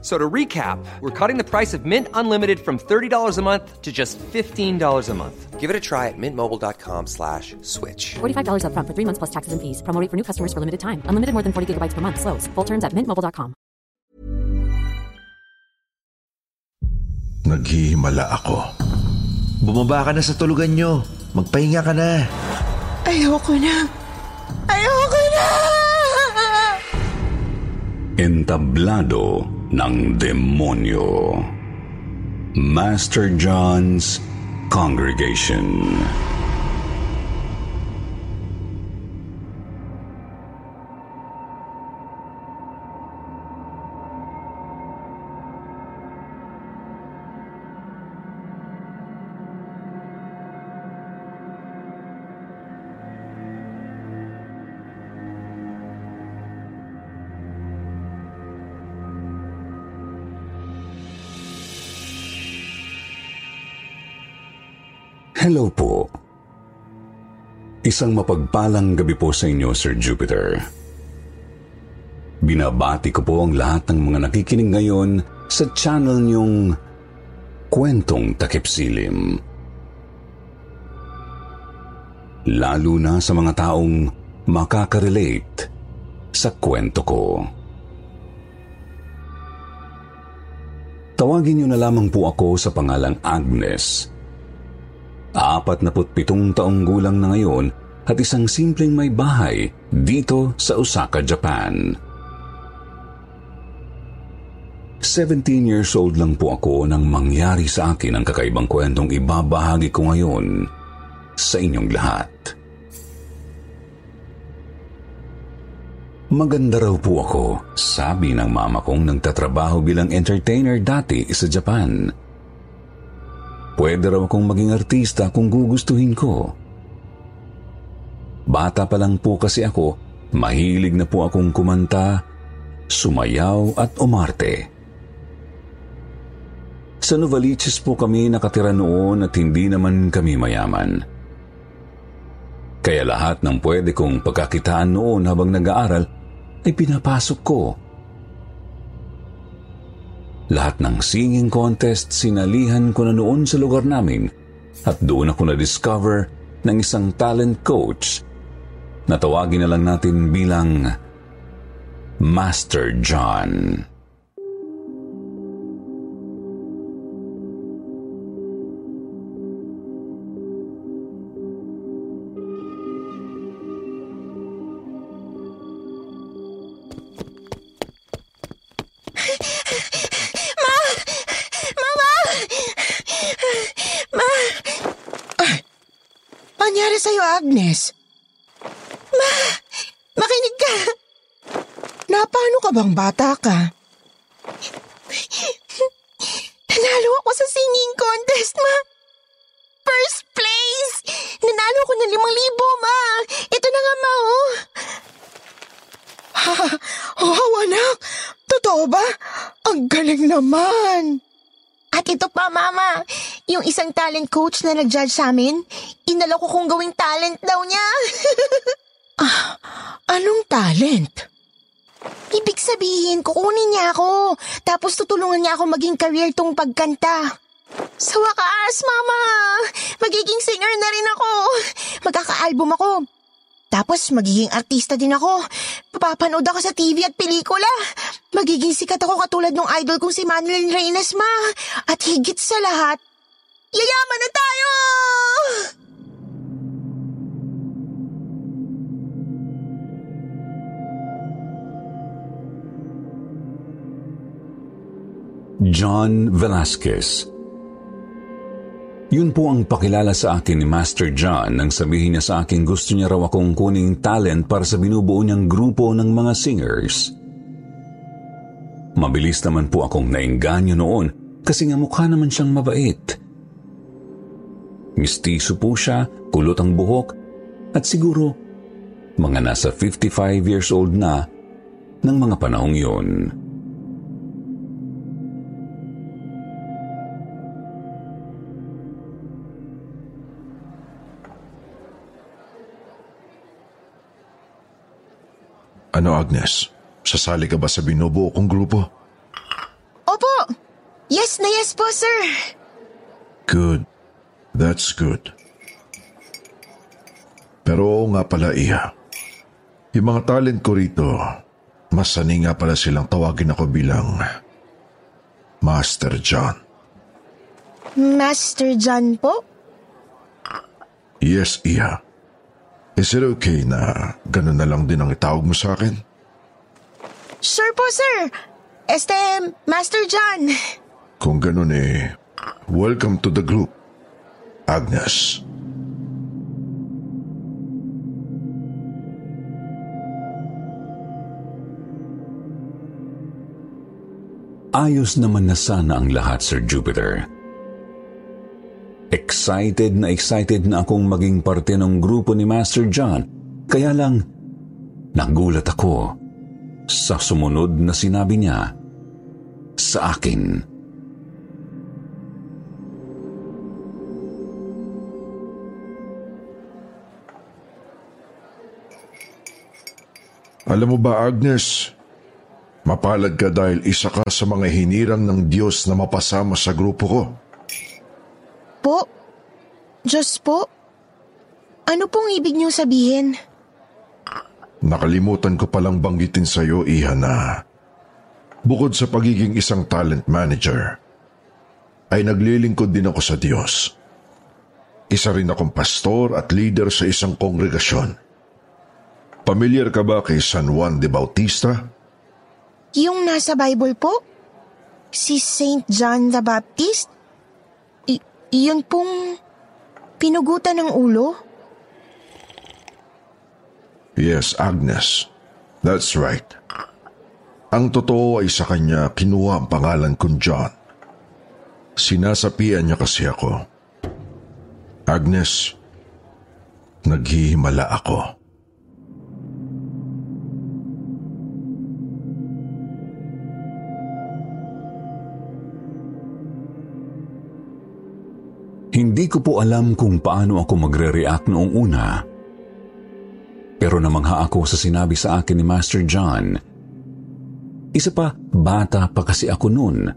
So to recap, we're cutting the price of Mint Unlimited from $30 a month to just $15 a month. Give it a try at mintmobile.com slash switch. $45 upfront for three months plus taxes and fees. Promo rate for new customers for limited time. Unlimited more than 40 gigabytes per month. Slows. Full terms at mintmobile.com. Naghihimala ako. Bumaba ka na sa tulugan nyo. Magpahinga ka na. Ayoko na. Ayoko na! Entablado ng demonyo. Master John's Congregation. Hello po. Isang mapagpalang gabi po sa inyo, Sir Jupiter. Binabati ko po ang lahat ng mga nakikinig ngayon sa channel niyong Kwentong Takipsilim. Lalo na sa mga taong makaka-relate sa kwento ko. Tawagin niyo na lamang po ako sa pangalang Agnes. Apat na pitong taong gulang na ngayon at isang simpleng may bahay dito sa Osaka, Japan. 17 years old lang po ako nang mangyari sa akin ang kakaibang kwentong ibabahagi ko ngayon sa inyong lahat. Maganda raw po ako, sabi ng mama kong nagtatrabaho bilang entertainer dati sa Japan. Pwede raw akong maging artista kung gugustuhin ko. Bata pa lang po kasi ako, mahilig na po akong kumanta, sumayaw at umarte. Sa Novaliches po kami nakatira noon at hindi naman kami mayaman. Kaya lahat ng pwede kong pagkakitaan noon habang nag-aaral ay pinapasok ko. Lahat ng singing contest sinalihan ko na noon sa lugar namin at doon ako na-discover ng isang talent coach na tawagin na lang natin bilang Master John. Nanalo ako sa singing contest, ma! First place! Nanalo ko ng limang libo, ma! Ito na nga, ma, oh! Ha, wow, anak! Totoo ba? Ang galing naman! At ito pa, Mama. Yung isang talent coach na nag-judge sa amin, inalok ko kong gawing talent daw niya. ah, anong talent? Ibig sabihin, kukunin niya ako. Tapos tutulungan niya ako maging career tong pagkanta. Sa wakas, Mama, magiging singer na rin ako. Magkaka-album ako. Tapos magiging artista din ako. Papapanood ako sa TV at pelikula. Magiging sikat ako katulad ng idol kong si Manuel Reyes, ma. At higit sa lahat, yayaman na tayo! John Velasquez Yun po ang pakilala sa akin ni Master John nang sabihin niya sa akin gusto niya raw akong kuning talent para sa binubuo niyang grupo ng mga singers. Mabilis naman po akong nainganyo noon kasi nga mukha naman siyang mabait. Mistiso po siya, kulot ang buhok, at siguro mga nasa 55 years old na ng mga panahong yun. Ano Agnes? Sasali ka ba sa binubuo kong grupo? Opo! Yes na yes po, sir! Good. That's good. Pero oo nga pala, Iha. Yung mga talent ko rito, mas sanay nga pala silang tawagin ako bilang Master John. Master John po? Yes, Iha. Is it okay na ganun na lang din ang itawag mo sa akin? Sure po, sir! Este, Master John! Kung ganun eh, welcome to the group, Agnes. Ayos naman na sana ang lahat, Sir Jupiter. Excited na excited na akong maging parte ng grupo ni Master John. Kaya lang, nagulat ako sa sumunod na sinabi niya sa akin. Alam mo ba, Agnes, mapalad ka dahil isa ka sa mga hinirang ng Diyos na mapasama sa grupo ko. Po? Diyos po? Ano pong ibig niyong sabihin? Nakalimutan ko palang banggitin sa iyo, Iha, na bukod sa pagiging isang talent manager, ay naglilingkod din ako sa Diyos. Isa rin akong pastor at leader sa isang kongregasyon. Pamilyar ka ba kay San Juan de Bautista? Yung nasa Bible po? Si Saint John the Baptist? I- yun pong pinugutan ng ulo? Yes, Agnes. That's right. Ang totoo ay sa kanya kinuha ang pangalan kong John. Sinasapian niya kasi ako. Agnes, naghihimala ako. Hindi ko po alam kung paano ako magre-react noong una. Pero namangha ako sa sinabi sa akin ni Master John. Isa pa, bata pa kasi ako noon.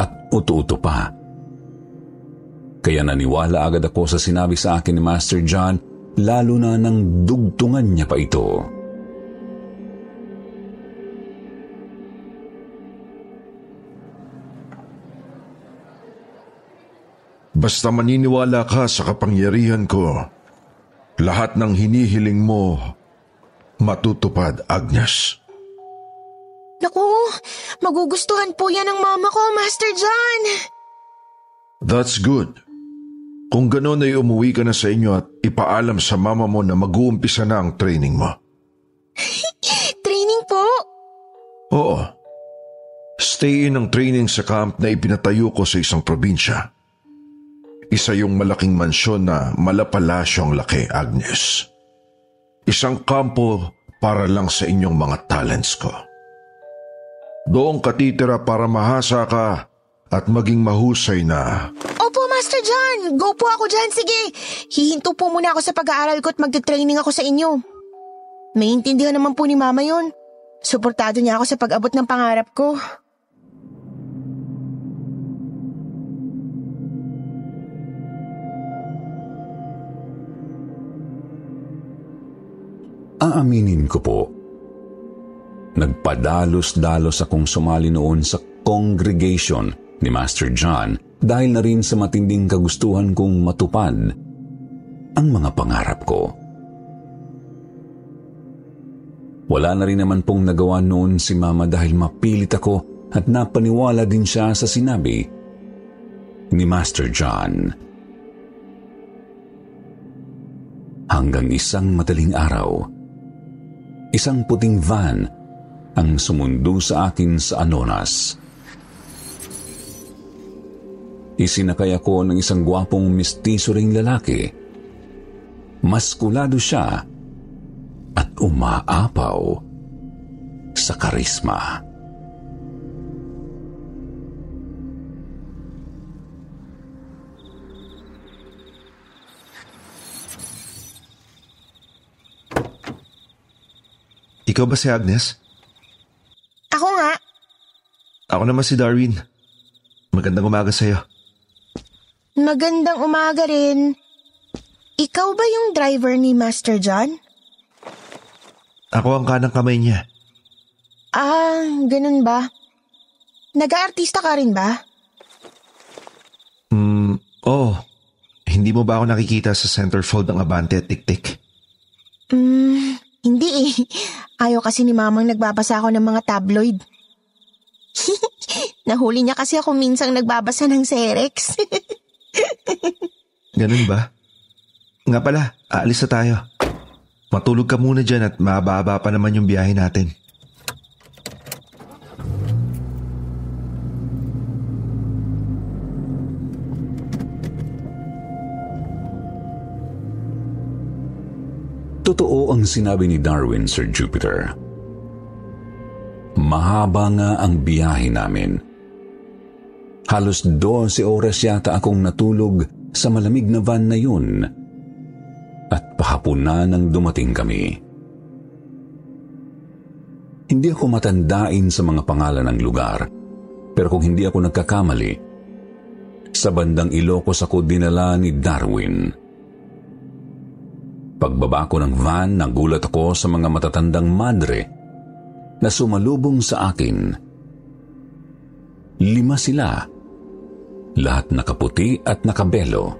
At uto-uto pa. Kaya naniwala agad ako sa sinabi sa akin ni Master John, lalo na nang dugtungan niya pa ito. Basta maniniwala ka sa kapangyarihan ko, lahat ng hinihiling mo matutupad, Agnes. Naku, magugustuhan po yan ng mama ko, Master John! That's good. Kung gano'n ay umuwi ka na sa inyo at ipaalam sa mama mo na mag-uumpisa na ang training mo. Training po? Oo. Stay in ang training sa camp na ipinatayo ko sa isang probinsya. Isa yung malaking mansyon na malapalasyo ang laki, Agnes. Isang kampo para lang sa inyong mga talents ko. Doon ka titira para mahasa ka at maging mahusay na Opo, Master John! Go po ako dyan, sige! Hihinto po muna ako sa pag-aaral ko at magte-training ako sa inyo. Maintindihan naman po ni Mama yon. Suportado niya ako sa pag-abot ng pangarap ko. Aaminin ko po, nagpadalos-dalos akong sumali noon sa congregation ni Master John dahil na rin sa matinding kagustuhan kong matupad ang mga pangarap ko. Wala na rin naman pong nagawa noon si Mama dahil mapilit ako at napaniwala din siya sa sinabi ni Master John. Hanggang isang madaling araw, isang puting van ang sumundo sa akin sa Anonas. Isinakay ako ng isang gwapong mistiso ring lalaki. Maskulado siya at umaapaw sa karisma. Ikaw ba si Agnes? Ako nga. Ako naman si Darwin. Magandang umaga sa'yo. Magandang umaga rin. Ikaw ba yung driver ni Master John? Ako ang kanang kamay niya. Ah, ganun ba? Nag-aartista ka rin ba? Hmm, oh. Hindi mo ba ako nakikita sa centerfold ng Abante at Tiktik? Hmm. Ayaw kasi ni mamang nagbabasa ako ng mga tabloid. Nahuli niya kasi ako minsang nagbabasa ng Serex. Ganun ba? Nga pala, aalis na tayo. Matulog ka muna dyan at mababa pa naman yung biyahe natin. Totoo ang sinabi ni Darwin, Sir Jupiter. Mahaba nga ang biyahe namin. Halos 12 oras yata akong natulog sa malamig na van na yun at pahapon na nang dumating kami. Hindi ako matandain sa mga pangalan ng lugar, pero kung hindi ako nagkakamali, sa bandang Ilocos ako dinala ni Darwin. Pagbaba ko ng van, nagulat ako sa mga matatandang madre na sumalubong sa akin. Lima sila, lahat nakaputi at nakabelo.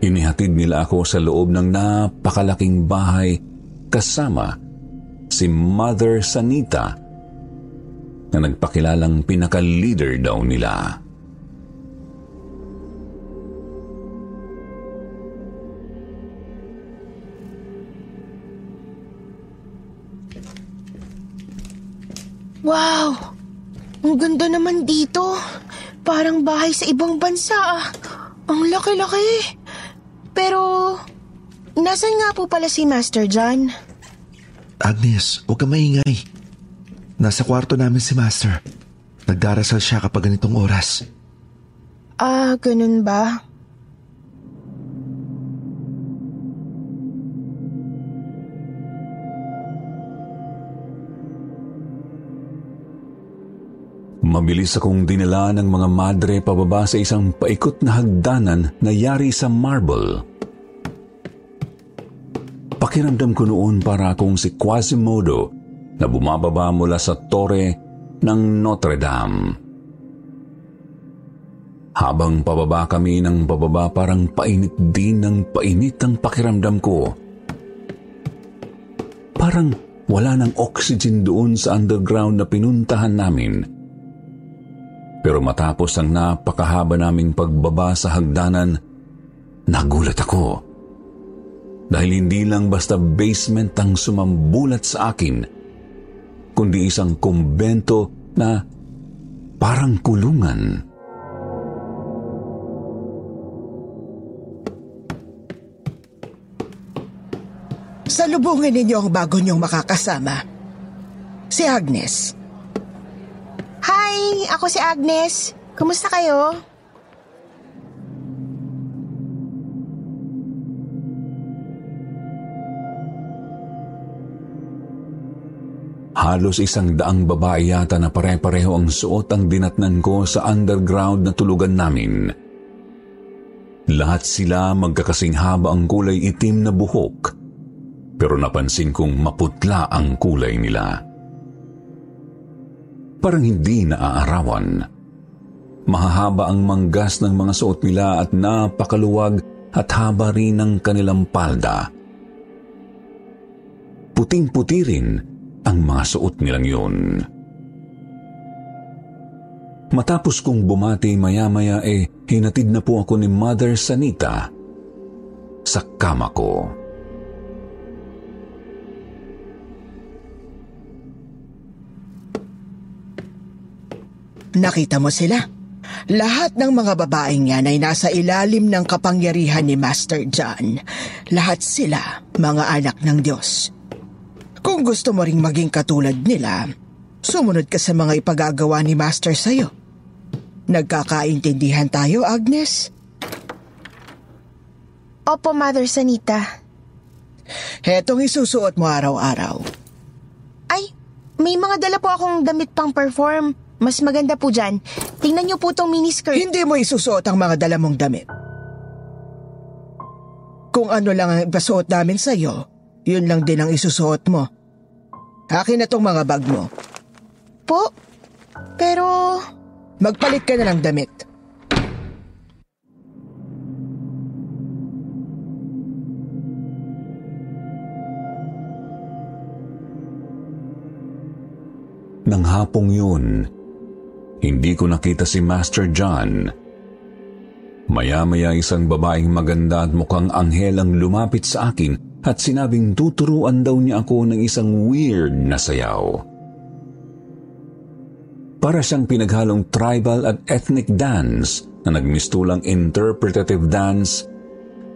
Inihatid nila ako sa loob ng napakalaking bahay kasama si Mother Sanita na nagpakilalang pinaka-leader daw nila. Wow! Ang ganda naman dito. Parang bahay sa ibang bansa ah. Ang laki-laki. Pero, nasan nga po pala si Master John? Agnes, huwag ka maingay. Nasa kwarto namin si Master. Nagdarasal siya kapag ganitong oras. Ah, ganun ba? Mabilis akong dinala ng mga madre pababa sa isang paikot na hagdanan na yari sa marble. Pakiramdam ko noon para akong si Quasimodo na bumababa mula sa tore ng Notre Dame. Habang pababa kami ng pababa parang painit din ng painit ang pakiramdam ko. Parang wala ng oxygen doon sa underground na pinuntahan namin. Pero matapos ang napakahaba naming pagbaba sa hagdanan, nagulat ako. Dahil hindi lang basta basement ang sumambulat sa akin, kundi isang kumbento na parang kulungan. Salubungin ninyo ang bago niyong makakasama. Si Agnes. Hi, ako si Agnes. Kumusta kayo? Halos isang daang babae yata na pare-pareho ang suot ang dinatnan ko sa underground na tulugan namin. Lahat sila magkakasing haba ang kulay itim na buhok, pero napansin kong maputla ang kulay nila. Parang hindi naaarawan. Mahahaba ang manggas ng mga suot nila at napakaluwag at haba rin ng kanilang palda. Puting-puti rin ang mga suot nilang yun. Matapos kong bumati maya-maya eh, hinatid na po ako ni Mother Sanita sa kama ko. Nakita mo sila? Lahat ng mga babaeng yan ay nasa ilalim ng kapangyarihan ni Master John. Lahat sila mga anak ng Diyos. Kung gusto mo ring maging katulad nila, sumunod ka sa mga ipagagawa ni Master sa'yo. Nagkakaintindihan tayo, Agnes? Opo, Mother Sanita. Hetong isusuot mo araw-araw. Ay, may mga dala po akong damit pang perform. Mas maganda po dyan. Tingnan niyo po tong miniskirt. Hindi mo isusuot ang mga dala mong damit. Kung ano lang ang ipasuot namin sa'yo, yun lang din ang isusuot mo. Akin na tong mga bag mo. Po? Pero... Magpalit ka na ng damit. Nang hapong yun, hindi ko nakita si Master John. Maya-maya isang babaeng maganda at mukhang anghel ang lumapit sa akin at sinabing tuturuan daw niya ako ng isang weird na sayaw. Para siyang pinaghalong tribal at ethnic dance na nagmistulang interpretative dance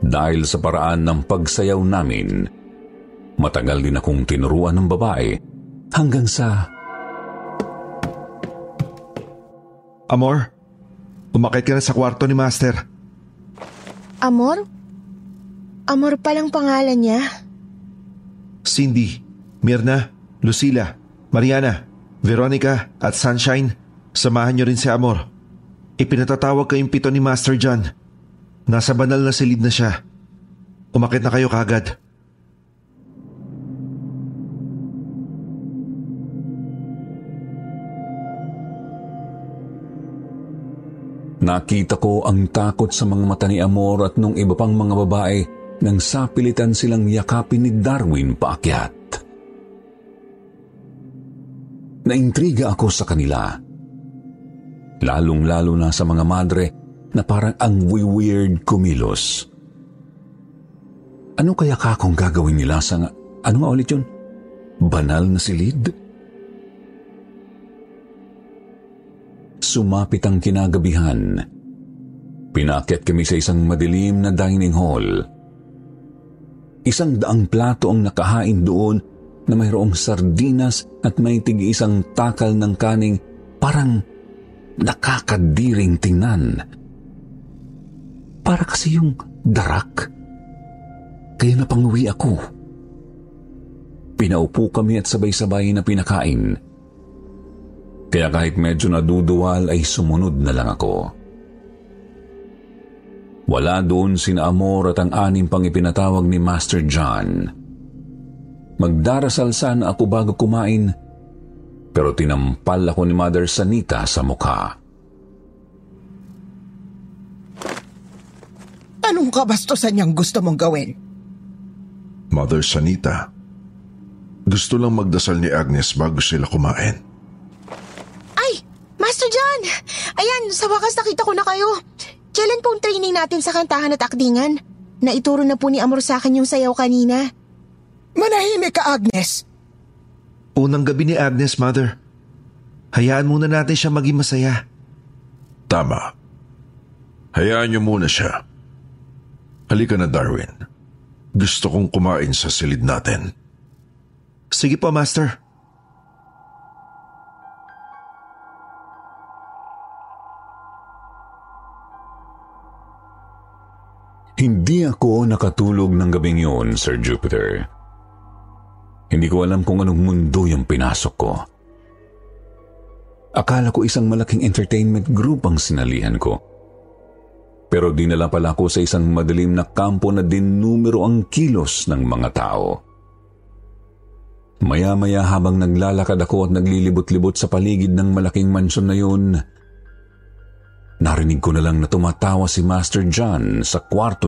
dahil sa paraan ng pagsayaw namin. Matagal din akong tinuruan ng babae hanggang sa Amor, umakit ka na sa kwarto ni Master. Amor? Amor palang pangalan niya. Cindy, Mirna, Lucila, Mariana, Veronica at Sunshine, samahan niyo rin si Amor. Ipinatatawag kayong pito ni Master John. Nasa banal na silid na siya. Umakit na kayo kagad. Nakita ko ang takot sa mga mata ni Amor at nung iba pang mga babae nang sapilitan silang yakapin ni Darwin paakyat. Naintriga ako sa kanila. Lalong-lalo na sa mga madre na parang ang weird kumilos. Ano kaya kakong gagawin nila sa... Ano nga ulit yun? Banal na silid? Sumapit ang kinagabihan. Pinakyat kami sa isang madilim na dining hall. Isang daang plato ang nakahain doon na mayroong sardinas at may tig isang takal ng kaning parang nakakadiring tingnan. Para kasi yung darak. Kaya napanguwi ako. Pinaupo kami at sabay-sabay na pinakain. Kaya kahit medyo naduduwal ay sumunod na lang ako. Wala doon sina Amor at ang anim pang ipinatawag ni Master John. Magdarasal sana ako bago kumain, pero tinampal ako ni Mother Sanita sa mukha. Anong kabastusan niyang gusto mong gawin? Mother Sanita, gusto lang magdasal ni Agnes bago sila kumain. Master John! Ayan, sa wakas nakita ko na kayo. Kailan po ang training natin sa kantahan at akdingan? Naituro na po ni Amor sa akin yung sayaw kanina. Manahimik ka, Agnes. Unang gabi ni Agnes, Mother. Hayaan muna natin siya maging masaya. Tama. Hayaan niyo muna siya. Halika na, Darwin. Gusto kong kumain sa silid natin. Sige po, Master. Hindi ako nakatulog ng gabing yun, Sir Jupiter. Hindi ko alam kung anong mundo yung pinasok ko. Akala ko isang malaking entertainment group ang sinalihan ko. Pero dinala pala ako sa isang madilim na kampo na din numero ang kilos ng mga tao. Maya-maya habang naglalakad ako at naglilibot-libot sa paligid ng malaking mansyon na yun, narinig ko na lang na tumatawa si Master John sa kwarto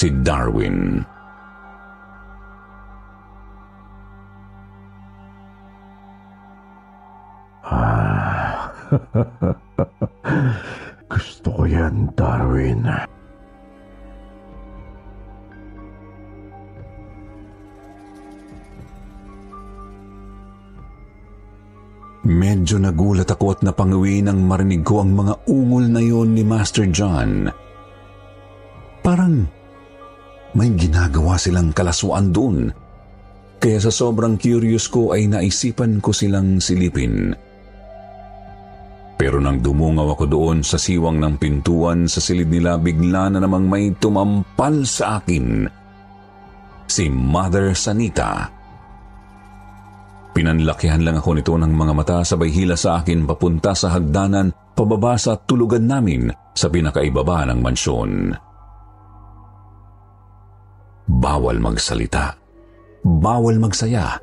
si Darwin. Gusto ko yan, Darwin. Medyo nagulat ako at napanguwi nang marinig ko ang mga ungol na yon ni Master John. Parang may ginagawa silang kalaswaan doon. Kaya sa sobrang curious ko ay naisipan ko silang silipin. Pero nang dumungaw ako doon sa siwang ng pintuan sa silid nila, bigla na namang may tumampal sa akin. Si Mother Sanita. Pinanlakihan lang ako nito ng mga mata sabay hila sa akin papunta sa hagdanan pababa sa tulugan namin sa pinakaibaba ng mansyon. Bawal magsalita. Bawal magsaya.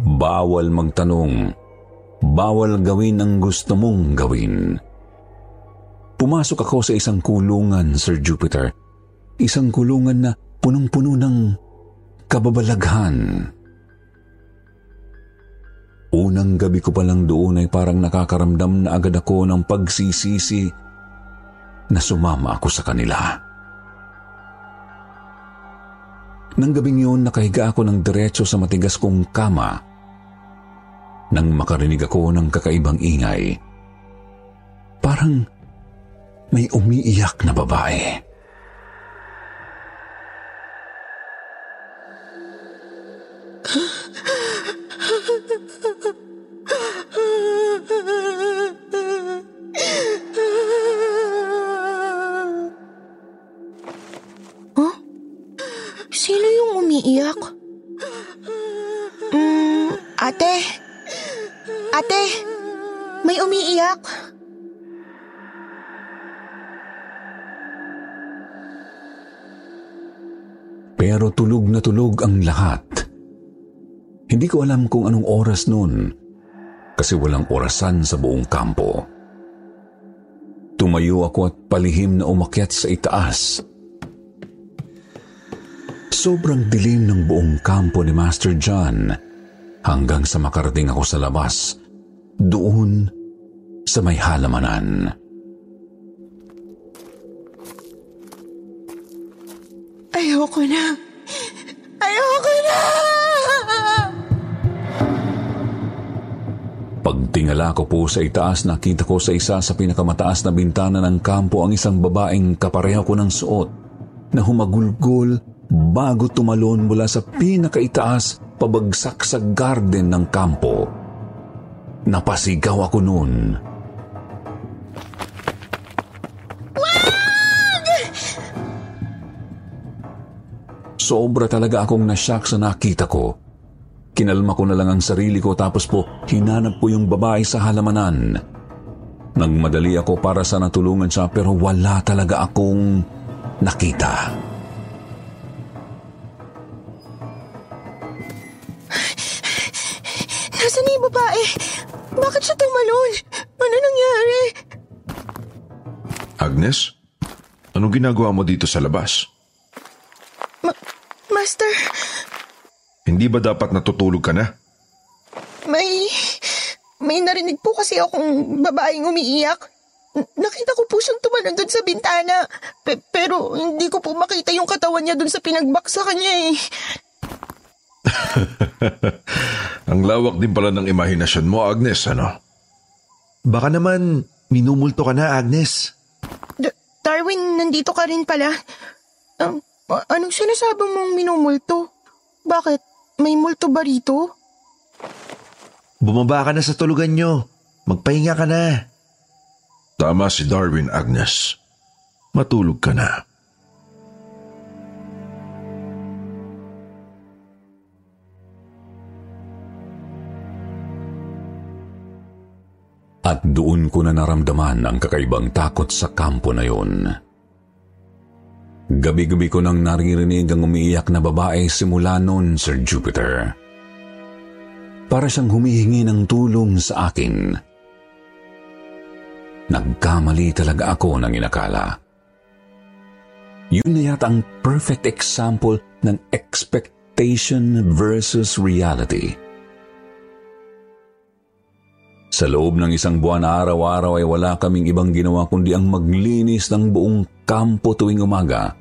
Bawal magtanong. Bawal gawin ang gusto mong gawin. Pumasok ako sa isang kulungan, Sir Jupiter. Isang kulungan na punong-puno ng kababalaghan. Unang gabi ko pa lang doon ay parang nakakaramdam na agad ako ng pagsisisi na sumama ako sa kanila. Nang gabing yun, nakahiga ako ng diretso sa matigas kong kama nang makarinig ako ng kakaibang ingay. Parang may umiiyak na babae. tulog ang lahat. Hindi ko alam kung anong oras noon kasi walang orasan sa buong kampo. Tumayo ako at palihim na umakyat sa itaas. Sobrang dilim ng buong kampo ni Master John hanggang sa makarating ako sa labas, doon sa may halamanan. Ayoko na. Na! Pagtingala ko po sa itaas, nakita ko sa isa sa pinakamataas na bintana ng kampo ang isang babaeng kapareho ko ng suot na humagulgol bago tumalon mula sa pinakaitaas pabagsak sa garden ng kampo. Napasigaw ako noon. Sobra talaga akong nasyak sa nakita ko. Kinalma ko na lang ang sarili ko tapos po hinanap ko yung babae sa halamanan. Nagmadali ako para sa natulungan siya pero wala talaga akong nakita. Nasaan na yung babae? Bakit siya tumalon? Ano nangyari? Agnes, anong ginagawa mo dito sa labas? Master, Hindi ba dapat natutulog ka na? may... May narinig po kasi akong babaeng umiiyak. N- Nakita ko po siyang tumalon doon sa bintana. Pe- pero hindi ko po makita yung katawan niya doon sa pinagbaksakan niya eh. Ang lawak din pala ng imahinasyon mo, Agnes, ano? Baka naman minumulto ka na, Agnes. D- Darwin, nandito ka rin pala. Um, A- anong sinasabi mong minumulto? Bakit? May multo ba rito? Bumaba ka na sa tulugan nyo. Magpahinga ka na. Tama si Darwin, Agnes. Matulog ka na. At doon ko na naramdaman ang kakaibang takot sa kampo na yon. Gabi-gabi ko nang naririnig ang umiiyak na babae simula noon, Sir Jupiter. Para siyang humihingi ng tulong sa akin. Nagkamali talaga ako ng inakala. Yun na yata ang perfect example ng expectation versus reality. Sa loob ng isang buwan araw-araw ay wala kaming ibang ginawa kundi ang maglinis ng buong kampo tuwing umaga.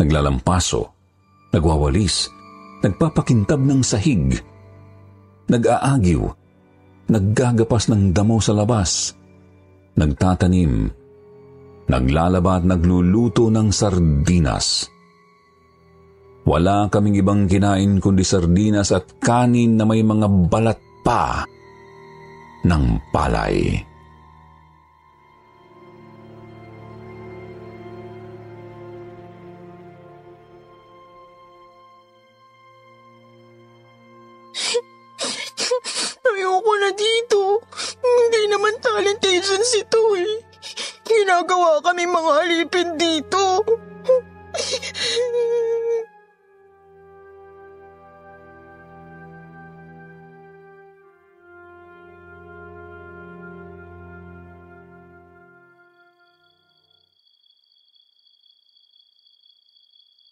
Naglalampaso, nagwawalis, nagpapakintab ng sahig, nag-aagiw, naggagapas ng damo sa labas, nagtatanim, naglalaba at nagluluto ng sardinas. Wala kaming ibang kinain kundi sardinas at kanin na may mga balat pa ng palay. Agency to eh. Ginagawa kami mga alipin dito.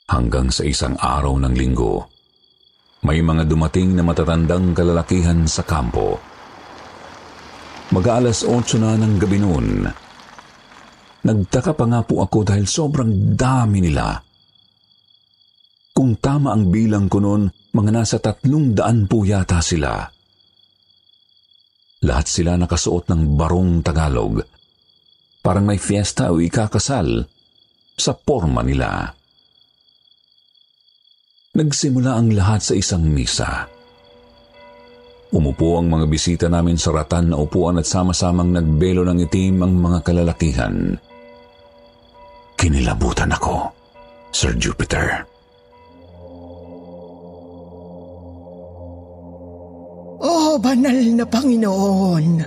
hanggang sa isang araw ng linggo. May mga dumating na matatandang kalalakihan sa kampo. Mag-aalas 8 na ng gabi noon. Nagtaka pa nga po ako dahil sobrang dami nila. Kung tama ang bilang ko noon, mga nasa tatlong daan po yata sila. Lahat sila nakasuot ng barong Tagalog. Parang may fiesta o ikakasal sa porma nila. Nagsimula ang lahat sa isang misa. Umupo ang mga bisita namin sa ratan na upuan at sama-samang nagbelo ng itim ang mga kalalakihan. Kinilabutan ako, Sir Jupiter. Oh, banal na Panginoon,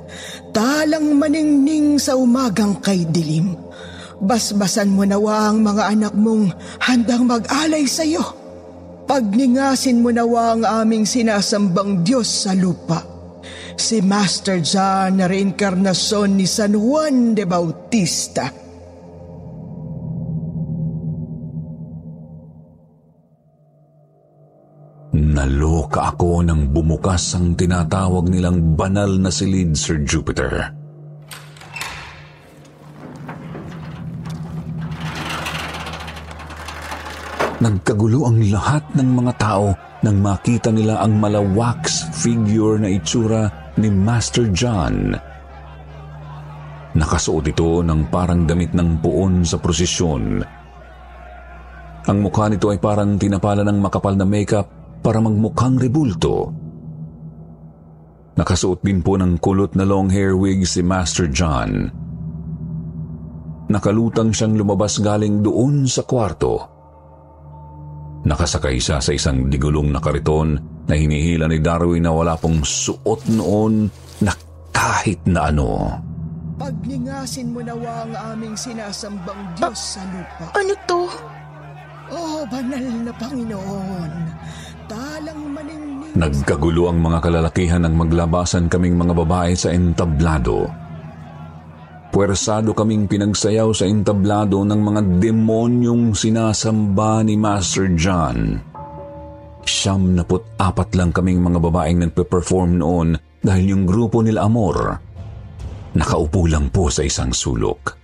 talang maningning sa umagang kay dilim. Basbasan mo nawa ang mga anak mong handang mag-alay sa iyo Pagningasin mo nawa ang aming sinasambang Diyos sa lupa. Si Master John na reinkarnasyon ni San Juan de Bautista. Naloka ako nang bumukas ang tinatawag nilang banal na silid, Sir Jupiter. Nagkagulo ang lahat ng mga tao nang makita nila ang malawax figure na itsura ni Master John. Nakasuot ito ng parang damit ng puon sa prosesyon. Ang mukha nito ay parang tinapala ng makapal na makeup para magmukhang rebulto. Nakasuot din po ng kulot na long hair wig si Master John. Nakalutang siyang lumabas galing doon sa kwarto Nakasakay siya sa isang digulong na kariton na hinihila ni Darwin na wala pong suot noon na kahit na ano. Pagningasin mo nawa ang aming sinasambang Diyos ah, sa lupa. Ano to? Oh, banal na Panginoon. Talang maningning... Nagkagulo ang mga kalalakihan ng maglabasan kaming mga babae sa entablado. Puwersado kaming pinagsayaw sa entablado ng mga demonyong sinasamba ni Master John. Siyam na put apat lang kaming mga babaeng nagpe-perform noon dahil yung grupo nila Amor nakaupo lang po sa isang sulok.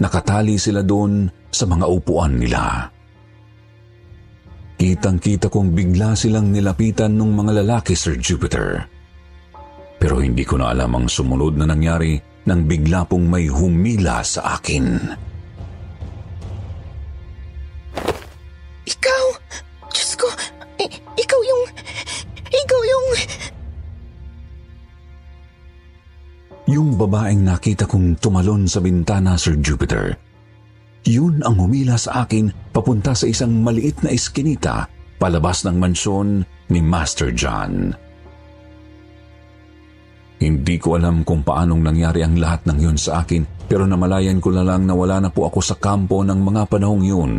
Nakatali sila doon sa mga upuan nila. Kitang-kita kong bigla silang nilapitan ng mga lalaki, Sir Jupiter. Pero hindi ko na alam ang sumunod na nangyari nang bigla pong may humila sa akin. Ikaw! Diyos ko! I- ikaw yung... Ikaw yung... Yung babaeng nakita kong tumalon sa bintana, Sir Jupiter. Yun ang humila sa akin papunta sa isang maliit na eskinita palabas ng mansyon ni Master John. Hindi ko alam kung paanong nangyari ang lahat ng yun sa akin pero namalayan ko na lang na wala na po ako sa kampo ng mga panahong yun.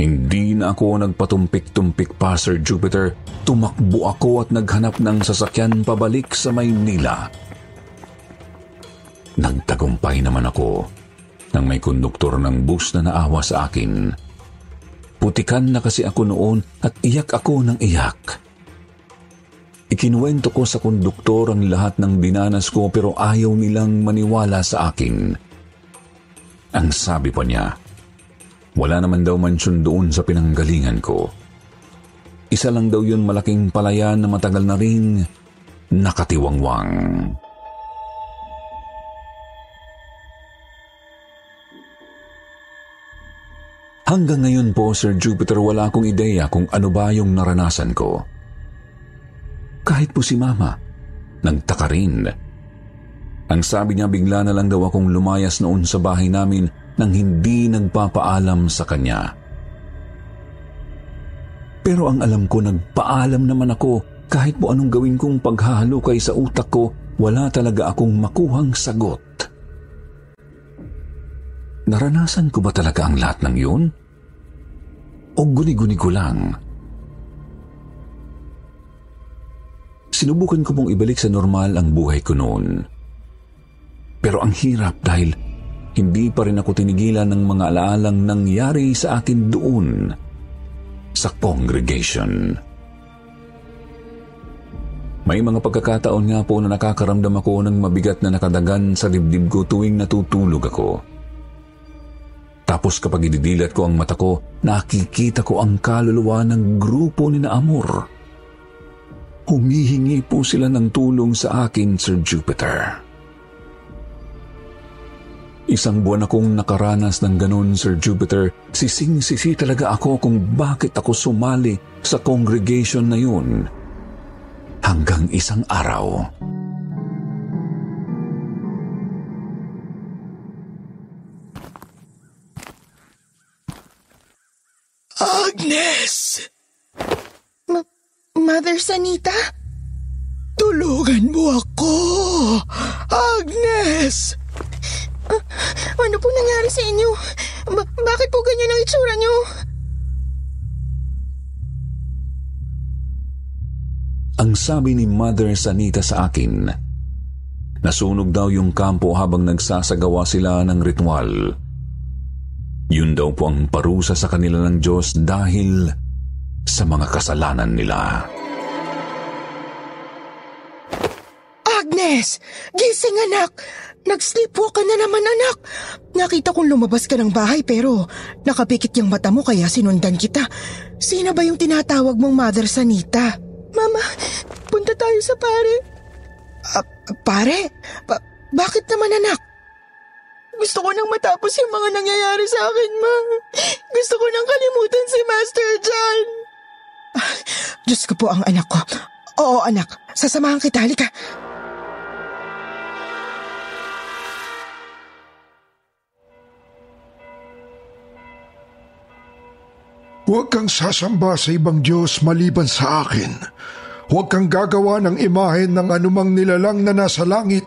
Hindi na ako nagpatumpik-tumpik pa, Sir Jupiter. Tumakbo ako at naghanap ng sasakyan pabalik sa Maynila. Nagtagumpay naman ako nang may konduktor ng bus na naawa sa akin. Putikan na kasi ako noon at iyak ako ng iyak. Ikinuwento ko sa konduktor ang lahat ng dinanas ko pero ayaw nilang maniwala sa akin. Ang sabi pa niya, wala naman daw mansyon doon sa pinanggalingan ko. Isa lang daw yun malaking palayan na matagal na rin nakatiwangwang. Hanggang ngayon po, Sir Jupiter, wala akong ideya kung ano ba yung naranasan ko. Kahit po si Mama, nagtaka rin. Ang sabi niya bigla na lang daw akong lumayas noon sa bahay namin nang hindi nagpapaalam sa kanya. Pero ang alam ko, nagpaalam naman ako kahit po anong gawin kong paghahalukay sa utak ko, wala talaga akong makuhang sagot. Naranasan ko ba talaga ang lahat ng yun? O guni-guni ko lang? Sinubukan ko pong ibalik sa normal ang buhay ko noon. Pero ang hirap dahil hindi pa rin ako tinigilan ng mga alaalang nangyari sa akin doon sa congregation. May mga pagkakataon nga po na nakakaramdam ako ng mabigat na nakadagan sa dibdib ko tuwing natutulog ako. Tapos kapag ididilat ko ang mata ko, nakikita ko ang kaluluwa ng grupo ni na Amor Humihingi po sila ng tulong sa akin, Sir Jupiter. Isang buwan akong nakaranas ng ganun, Sir Jupiter. Sising-sisi talaga ako kung bakit ako sumali sa congregation na yun. Hanggang isang araw. Agnes! Mother Sanita? Tulungan mo ako! Agnes! Uh, ano po nangyari sa inyo? Ba- bakit po ganyan ang itsura niyo? Ang sabi ni Mother Sanita sa akin, nasunog daw yung kampo habang nagsasagawa sila ng ritual. Yun daw po ang parusa sa kanila ng Diyos dahil sa mga kasalanan nila. Agnes! Gising anak! Nag-sleepwalk ka na naman anak! Nakita kong lumabas ka ng bahay pero nakapikit yung mata mo kaya sinundan kita. Sino ba yung tinatawag mong Mother Sanita? Mama, punta tayo sa pare. Uh, pare? Ba- bakit naman anak? Gusto ko nang matapos yung mga nangyayari sa akin, ma. Gusto ko nang kalimutan si Master John. Diyos ko po ang anak ko. Oo, anak. Sasamahan kita. Halika. Huwag kang sasamba sa ibang Diyos maliban sa akin. Huwag kang gagawa ng imahen ng anumang nilalang na nasa langit,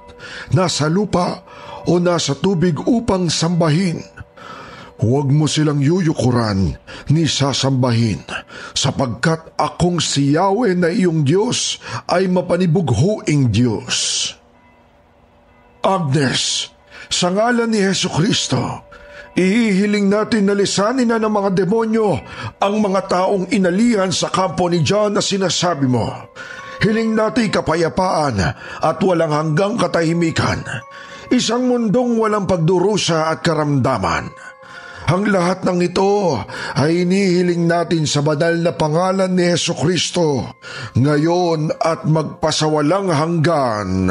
nasa lupa, o nasa tubig upang sambahin Huwag mo silang yuyukuran ni sasambahin sapagkat akong si Yahweh na iyong Diyos ay mapanibughuing Diyos. Agnes, sa ngalan ni Heso Kristo, ihihiling natin na lisanin na ng mga demonyo ang mga taong inalihan sa kampo ni John na sinasabi mo. Hiling natin kapayapaan at walang hanggang katahimikan. Isang mundong walang pagdurusa at karamdaman ang lahat ng ito ay inihiling natin sa banal na pangalan ni Yeso Kristo ngayon at magpasawalang hanggan.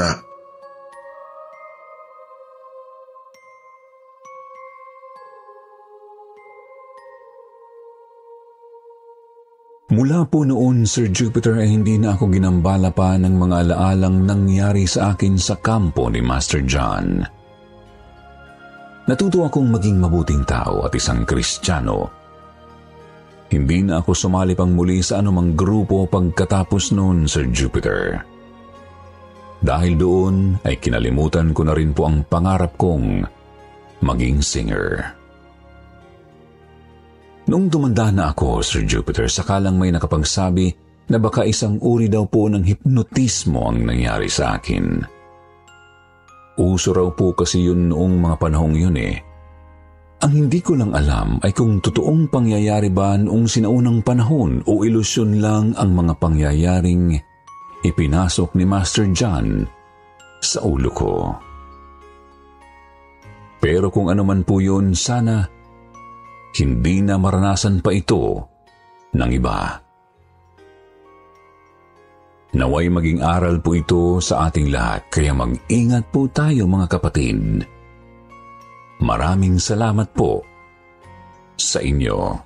Mula po noon, Sir Jupiter, ay hindi na ako ginambala pa ng mga alaalang nangyari sa akin sa kampo ni Master John. Natuto akong maging mabuting tao at isang kristyano. Hindi na ako sumali pang muli sa anumang grupo pagkatapos noon, Sir Jupiter. dahil doon ay kinalimutan ko na rin po ang pangarap kong maging singer. Nung tumanda na ako, Sir Jupiter, sakalang may nakapagsabi na baka isang uri daw po ng hipnotismo ang nangyari sa akin. Uso raw po kasi yun noong mga panahong yun eh. Ang hindi ko lang alam ay kung totoong pangyayari ba noong sinaunang panahon o ilusyon lang ang mga pangyayaring ipinasok ni Master John sa ulo ko. Pero kung ano man po yun, sana hindi na maranasan pa ito ng iba. Naway maging aral po ito sa ating lahat, kaya mag-ingat po tayo mga kapatid. Maraming salamat po sa inyo.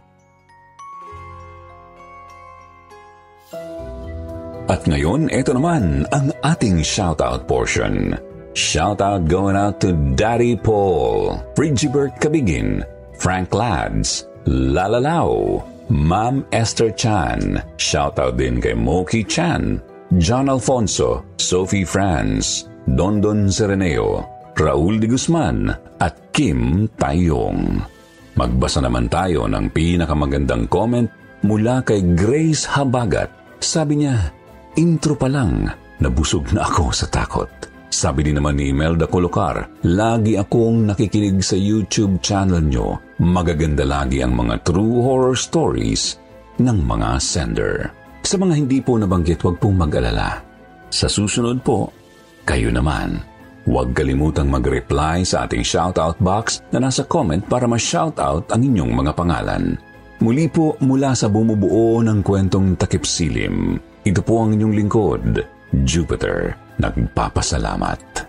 At ngayon, ito naman ang ating shoutout portion. Shoutout going out to Daddy Paul, Frigibert Cabigin, Frank Lads, Lalalao, Ma'am Esther Chan. Shoutout din kay Moki Chan, John Alfonso, Sophie Franz, Dondon Sereneo, Raul de Guzman at Kim Tayong. Magbasa naman tayo ng pinakamagandang comment mula kay Grace Habagat. Sabi niya, intro pa lang, nabusog na ako sa takot. Sabi din naman ni Imelda Colocar, lagi akong nakikinig sa YouTube channel nyo. Magaganda lagi ang mga true horror stories ng mga sender. Sa mga hindi po nabanggit, huwag pong mag-alala. Sa susunod po, kayo naman. Huwag kalimutang mag-reply sa ating shoutout box na nasa comment para ma-shoutout ang inyong mga pangalan. Muli po mula sa bumubuo ng kwentong takip silim. Ito po ang inyong lingkod, Jupiter nagpapasalamat.